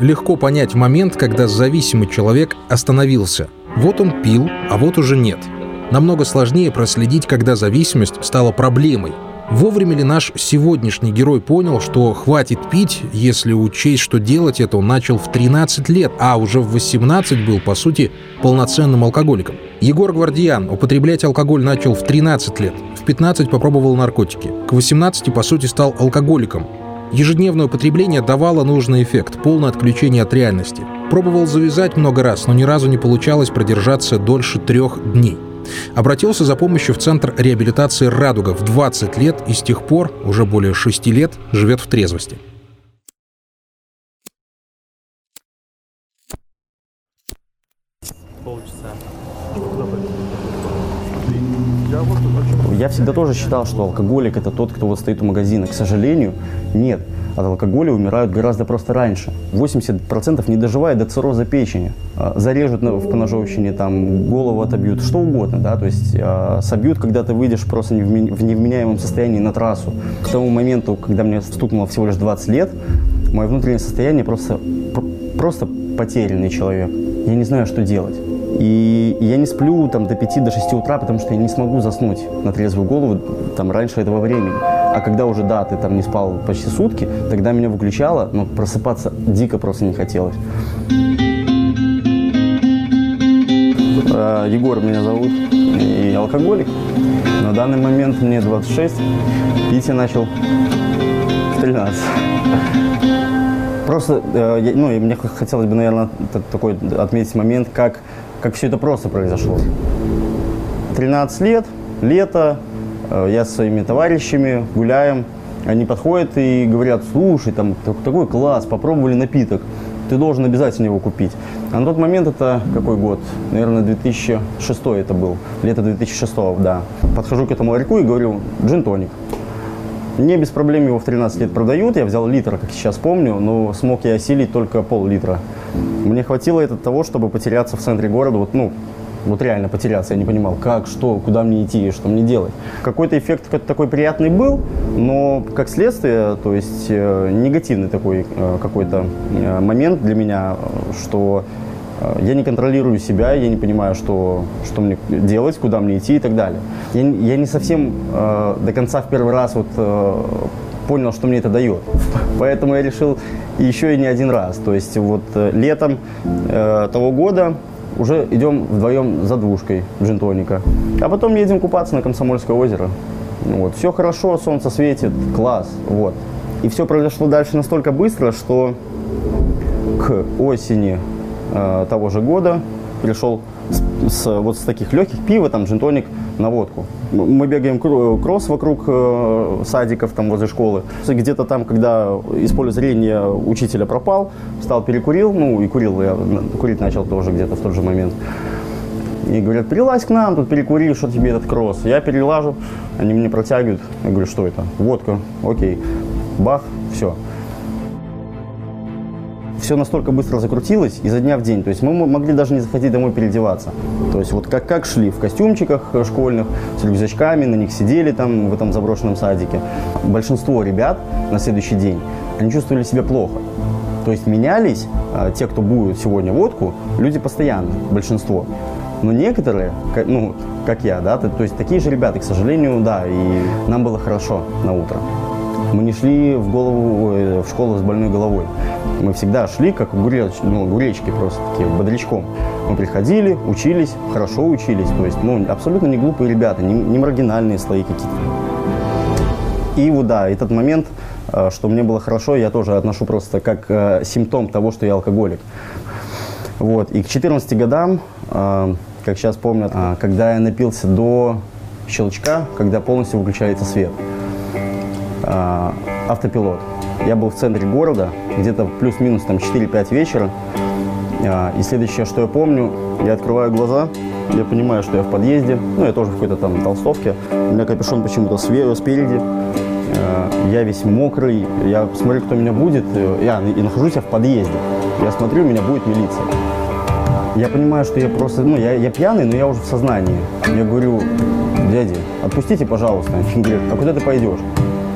Легко понять момент, когда зависимый человек остановился. Вот он пил, а вот уже нет. Намного сложнее проследить, когда зависимость стала проблемой. Вовремя ли наш сегодняшний герой понял, что хватит пить, если учесть, что делать это он начал в 13 лет, а уже в 18 был, по сути, полноценным алкоголиком? Егор Гвардиян употреблять алкоголь начал в 13 лет, в 15 попробовал наркотики, к 18, по сути, стал алкоголиком. Ежедневное употребление давало нужный эффект, полное отключение от реальности. Пробовал завязать много раз, но ни разу не получалось продержаться дольше трех дней. Обратился за помощью в Центр реабилитации «Радуга» в 20 лет и с тех пор, уже более 6 лет, живет в трезвости. Я всегда тоже считал, что алкоголик это тот, кто вот стоит у магазина. К сожалению, нет. От алкоголя умирают гораздо просто раньше. 80% не доживает до цирроза печени. А, зарежут в поножовщине, там, голову отобьют, что угодно, да, то есть э, собьют, когда ты выйдешь просто в невменяемом состоянии на трассу. К тому моменту, когда мне стукнуло всего лишь 20 лет, мое внутреннее состояние просто, просто потерянный человек. Я не знаю, что делать. И я не сплю там до 5 до 6 утра, потому что я не смогу заснуть на трезвую голову там раньше этого времени. А когда уже, да, ты там не спал почти сутки, тогда меня выключало, но просыпаться дико просто не хотелось. Э, Егор меня зовут, и алкоголик. На данный момент мне 26, пить я начал в 13. Просто, э, ну, и мне хотелось бы, наверное, такой отметить момент, как как все это просто произошло. 13 лет, лето, э, я со своими товарищами гуляем, они подходят и говорят, слушай, там такой класс, попробовали напиток, ты должен обязательно его купить. А на тот момент это какой год? Наверное, 2006 это был, лето 2006, да. Подхожу к этому ларьку и говорю, джин-тоник. Мне без проблем его в 13 лет продают, я взял литр, как сейчас помню, но смог я осилить только пол-литра. Мне хватило это того, чтобы потеряться в центре города, вот, ну, вот реально потеряться. Я не понимал, как, что, куда мне идти, что мне делать. Какой-то эффект такой приятный был, но как следствие, то есть э, негативный такой э, какой-то э, момент для меня, что э, я не контролирую себя, я не понимаю, что, что мне делать, куда мне идти и так далее. Я, я не совсем э, до конца в первый раз вот э, понял, что мне это дает. Поэтому я решил еще и не один раз. То есть вот э, летом э, того года уже идем вдвоем за двушкой джинтоника. А потом едем купаться на Комсомольское озеро. Вот. Все хорошо, солнце светит, класс. Вот. И все произошло дальше настолько быстро, что к осени э, того же года пришел с, с, вот с таких легких пива, там, джинтоник на водку. Мы бегаем кросс вокруг э, садиков, там, возле школы. Где-то там, когда из поля зрения учителя пропал, встал, перекурил, ну, и курил, я курить начал тоже где-то в тот же момент. И говорят, перелазь к нам, тут перекури, что тебе этот кросс. Я перелажу, они мне протягивают. Я говорю, что это? Водка, окей. Бах, все все настолько быстро закрутилось изо дня в день. То есть мы могли даже не захотеть домой переодеваться. То есть вот как, как шли в костюмчиках э, школьных, с рюкзачками, на них сидели там в этом заброшенном садике. Большинство ребят на следующий день, они чувствовали себя плохо. То есть менялись а, те, кто будет сегодня водку, люди постоянно, большинство. Но некоторые, ну, как я, да, то, то есть такие же ребята, к сожалению, да, и нам было хорошо на утро. Мы не шли в, голову, в школу с больной головой. Мы всегда шли как гуреч, ну, гуречки просто такие, бодрячком. Мы приходили, учились, хорошо учились. То есть, ну, абсолютно не глупые ребята, не, не маргинальные слои какие-то. И вот, да, этот момент, э, что мне было хорошо, я тоже отношу просто как э, симптом того, что я алкоголик. Вот. И к 14 годам, э, как сейчас помню, когда я напился до щелчка, когда полностью выключается свет – автопилот. Я был в центре города, где-то плюс-минус там 4-5 вечера. А, и следующее, что я помню, я открываю глаза, я понимаю, что я в подъезде, ну, я тоже в какой-то там толстовке, у меня капюшон почему-то спереди, а, я весь мокрый, я смотрю, кто меня будет, я и нахожусь я в подъезде, я смотрю, меня будет милиция. Я понимаю, что я просто, ну, я, я пьяный, но я уже в сознании. Я говорю, дяди, отпустите, пожалуйста. Он говорит, а куда ты пойдешь?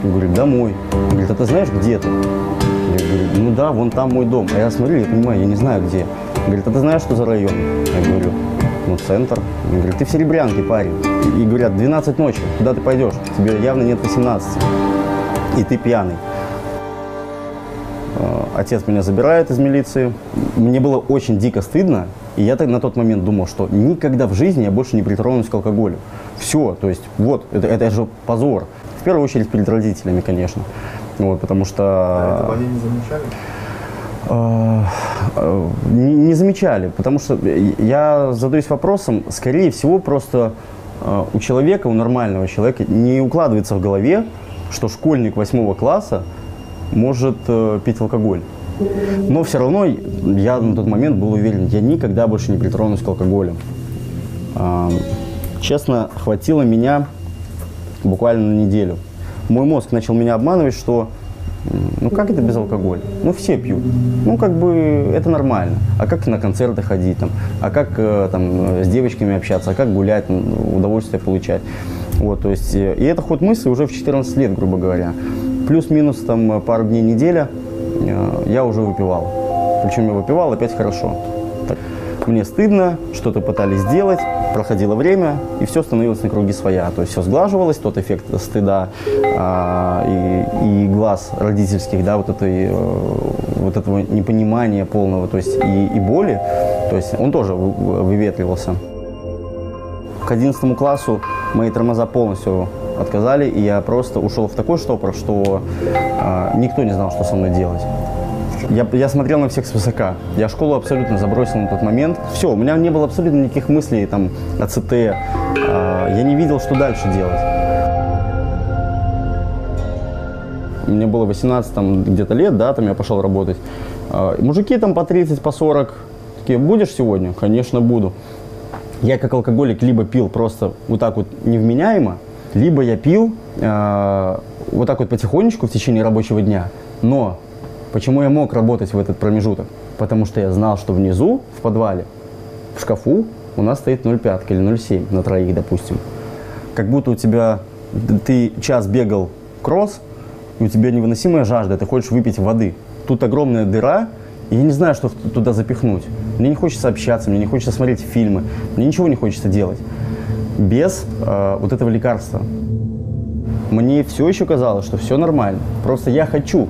Он говорит, домой. Он говорит, а ты знаешь, где ты? Я говорю, ну да, вон там мой дом. А я смотрю, я понимаю, я не знаю где. Говорит, а ты знаешь, что за район? Я говорю, ну центр. Он говорит, ты в Серебрянке, парень. И говорят, 12 ночи, куда ты пойдешь? Тебе явно нет 18. И ты пьяный. Э, Отец меня забирает из милиции. Мне было очень дико стыдно. И я на тот момент думал, что никогда в жизни я больше не притронусь к алкоголю. Все, то есть вот, это, это же позор. Первую очередь перед родителями, конечно. Вот, потому что... А этого они не замечали? Э, э, Не, не замечали, потому что я задаюсь вопросом, скорее всего, просто э, у человека, у нормального человека не укладывается в голове, что школьник восьмого класса может пить алкоголь. Но все равно я на тот момент был уверен, я никогда больше не притронусь к алкоголю. Честно, хватило меня буквально на неделю. Мой мозг начал меня обманывать, что ну как это без алкоголя? Ну все пьют. Ну как бы это нормально. А как на концерты ходить там? А как э, там э, с девочками общаться? А как гулять, удовольствие получать? Вот, то есть, э, и это ход мысли уже в 14 лет, грубо говоря. Плюс-минус там пару дней неделя я уже выпивал. Причем я выпивал опять хорошо. Так. Мне стыдно, что-то пытались сделать, проходило время, и все становилось на круги своя. То есть все сглаживалось, тот эффект стыда а, и, и глаз родительских, да, вот, этой, э, вот этого непонимания полного, то есть и, и боли, то есть он тоже вы- выветривался. К 11 классу мои тормоза полностью отказали, и я просто ушел в такой штопор, что а, никто не знал, что со мной делать. Я, я смотрел на всех свысока. Я школу абсолютно забросил на тот момент. Все, у меня не было абсолютно никаких мыслей там, о ЦТ. А, я не видел, что дальше делать. Мне было 18 там, где-то лет, да, там я пошел работать. А, мужики там по 30, по 40. Такие, будешь сегодня? Конечно, буду. Я как алкоголик либо пил просто вот так вот невменяемо, либо я пил э, вот так вот потихонечку в течение рабочего дня. Но почему я мог работать в этот промежуток? Потому что я знал, что внизу, в подвале, в шкафу у нас стоит 0,5 или 0,7 на троих, допустим. Как будто у тебя, ты час бегал кросс, и у тебя невыносимая жажда, ты хочешь выпить воды. Тут огромная дыра, и я не знаю, что туда запихнуть. Мне не хочется общаться, мне не хочется смотреть фильмы, мне ничего не хочется делать. Без э, вот этого лекарства. Мне все еще казалось, что все нормально. Просто я хочу.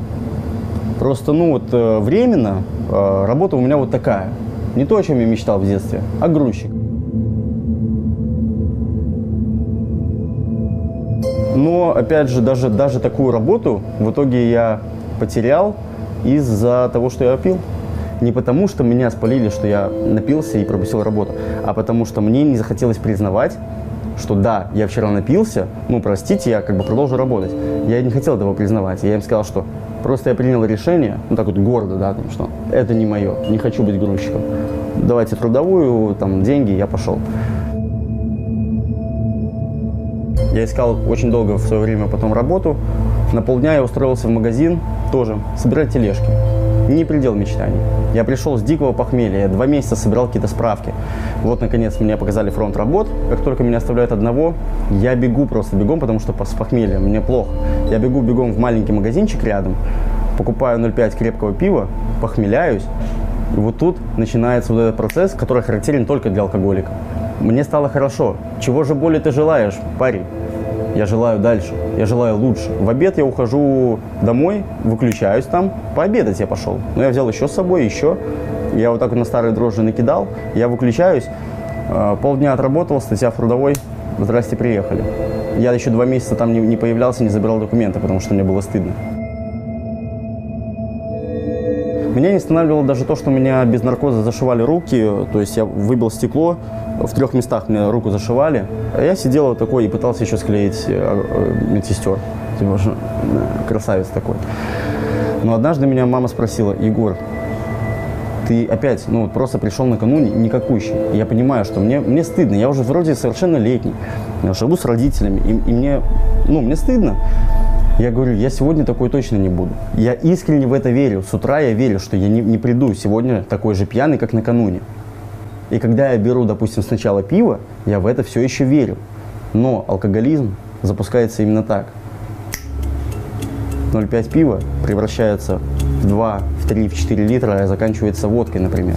Просто, ну вот, э, временно э, работа у меня вот такая. Не то, о чем я мечтал в детстве, а грузчик. Но, опять же, даже, даже такую работу в итоге я потерял из-за того, что я пил. Не потому, что меня спалили, что я напился и пропустил работу, а потому что мне не захотелось признавать, что да, я вчера напился, ну, простите, я как бы продолжу работать. Я не хотел этого признавать. Я им сказал, что просто я принял решение, ну, так вот гордо, да, там, что это не мое, не хочу быть грузчиком. Давайте трудовую, там, деньги, я пошел. Я искал очень долго в свое время потом работу. На полдня я устроился в магазин тоже, собирать тележки. Не предел мечтаний. Я пришел с дикого похмелья, я два месяца собирал какие-то справки. Вот, наконец, мне показали фронт работ. Как только меня оставляют одного, я бегу просто бегом, потому что с похмелья мне плохо. Я бегу бегом в маленький магазинчик рядом, покупаю 0,5 крепкого пива, похмеляюсь. И вот тут начинается вот этот процесс, который характерен только для алкоголика. Мне стало хорошо. Чего же более ты желаешь, парень? Я желаю дальше, я желаю лучше. В обед я ухожу домой, выключаюсь там, пообедать я пошел. Но я взял еще с собой, еще. Я вот так вот на старые дрожжи накидал, я выключаюсь, э, полдня отработал, статья в трудовой, здрасте, приехали. Я еще два месяца там не, не появлялся, не забирал документы, потому что мне было стыдно. Меня не останавливало даже то, что меня без наркоза зашивали руки, то есть я выбил стекло, в трех местах мне руку зашивали. А я сидел вот такой и пытался еще склеить э, э, медсестер. Типа, да, красавец такой. Но однажды меня мама спросила, Егор, ты опять, ну, вот просто пришел накануне никакущий. Я понимаю, что мне, мне стыдно. Я уже вроде совершеннолетний. Я живу с родителями. И, и мне, ну, мне стыдно. Я говорю, я сегодня такой точно не буду. Я искренне в это верю. С утра я верю, что я не, не приду сегодня такой же пьяный, как накануне. И когда я беру, допустим, сначала пиво, я в это все еще верю. Но алкоголизм запускается именно так. 0,5 пива превращается в 2, в 3, в 4 литра, а заканчивается водкой, например.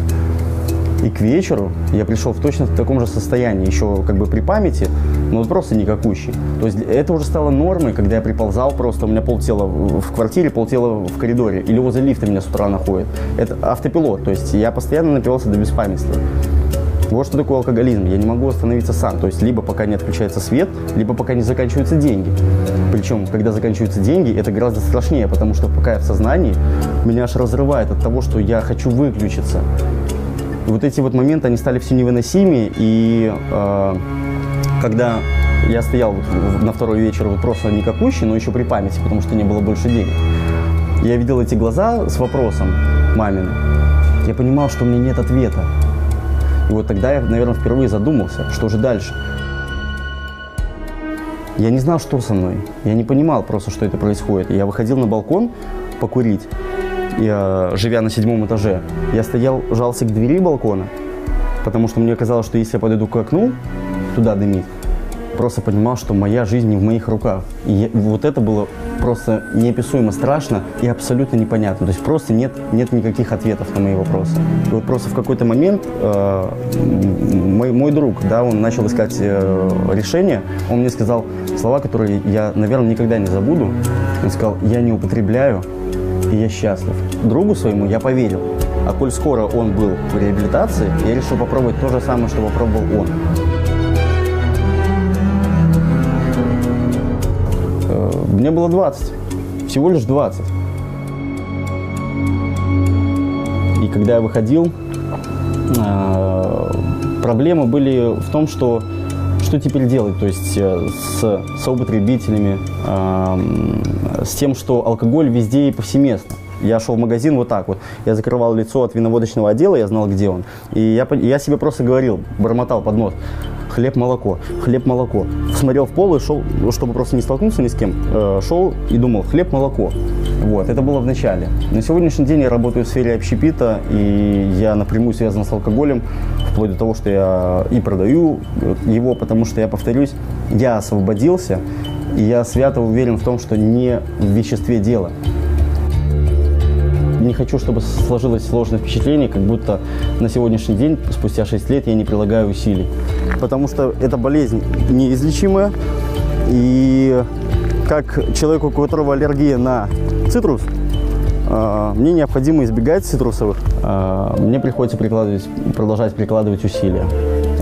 И к вечеру я пришел в точно в таком же состоянии, еще как бы при памяти, но просто никакущий. То есть это уже стало нормой, когда я приползал просто, у меня полтела в квартире, полтела в коридоре, или возле лифта меня с утра находит. Это автопилот, то есть я постоянно напивался до беспамятства. Вот что такое алкоголизм. Я не могу остановиться сам. То есть либо пока не отключается свет, либо пока не заканчиваются деньги. Причем, когда заканчиваются деньги, это гораздо страшнее, потому что пока я в сознании, меня аж разрывает от того, что я хочу выключиться. И вот эти вот моменты, они стали все невыносимее, и э, когда я стоял вот на второй вечер вот просто никакущий, но еще при памяти, потому что не было больше денег, я видел эти глаза с вопросом мамин, я понимал, что у меня нет ответа. И вот тогда я, наверное, впервые задумался, что же дальше. Я не знал, что со мной. Я не понимал просто, что это происходит. Я выходил на балкон покурить, я, живя на седьмом этаже, я стоял, жался к двери балкона, потому что мне казалось, что если я подойду к окну, туда дымить, просто понимал, что моя жизнь не в моих руках. И я, вот это было просто неописуемо страшно и абсолютно непонятно. То есть просто нет, нет никаких ответов на мои вопросы. И вот просто в какой-то момент э, мой, мой друг, да, он начал искать э, решение. Он мне сказал слова, которые я, наверное, никогда не забуду. Он сказал, я не употребляю, и я счастлив. Другу своему я поверил. А коль скоро он был в реабилитации, я решил попробовать то же самое, что попробовал он. Э, мне было 20. Всего лишь 20. И когда я выходил, э, проблемы были в том, что что теперь делать? То есть э, с соупотребителями, с тем, что алкоголь везде и повсеместно. Я шел в магазин вот так вот. Я закрывал лицо от виноводочного отдела, я знал, где он. И я, я себе просто говорил, бормотал под нос. Хлеб, молоко, хлеб, молоко. Смотрел в пол и шел, ну, чтобы просто не столкнуться ни с кем, э, шел и думал, хлеб, молоко. Вот, это было в начале. На сегодняшний день я работаю в сфере общепита, и я напрямую связан с алкоголем, вплоть до того, что я и продаю его, потому что, я повторюсь, я освободился, и я свято уверен в том, что не в веществе дело не хочу, чтобы сложилось сложное впечатление, как будто на сегодняшний день, спустя 6 лет, я не прилагаю усилий. Потому что эта болезнь неизлечимая, и как человеку, у которого аллергия на цитрус, а, мне необходимо избегать цитрусовых. А, мне приходится прикладывать, продолжать прикладывать усилия.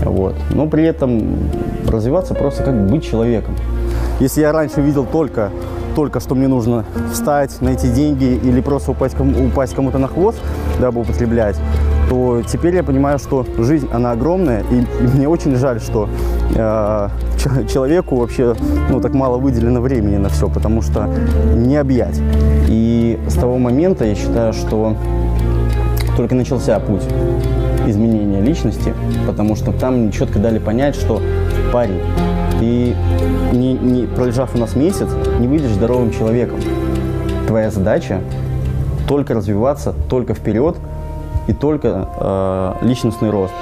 Вот. Но при этом развиваться просто как быть человеком. Если я раньше видел только только что мне нужно встать, найти деньги или просто упасть, упасть кому-то на хвост, дабы употреблять, то теперь я понимаю, что жизнь, она огромная, и, и мне очень жаль, что э, человеку вообще ну, так мало выделено времени на все, потому что не объять. И с того момента я считаю, что только начался путь изменения личности, потому что там четко дали понять, что парень, ты, не, пролежав у нас месяц, не выйдешь здоровым человеком. Твоя задача только развиваться, только вперед и только э, личностный рост.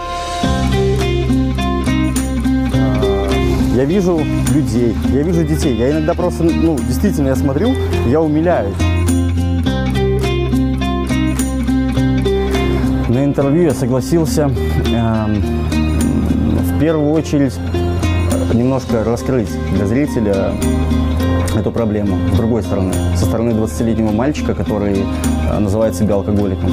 Я вижу людей, я вижу детей. Я иногда просто, ну, действительно, я смотрю, я умиляюсь. На интервью я согласился э, в первую очередь немножко раскрыть для зрителя эту проблему с другой стороны, со стороны 20-летнего мальчика, который э, называет себя алкоголиком.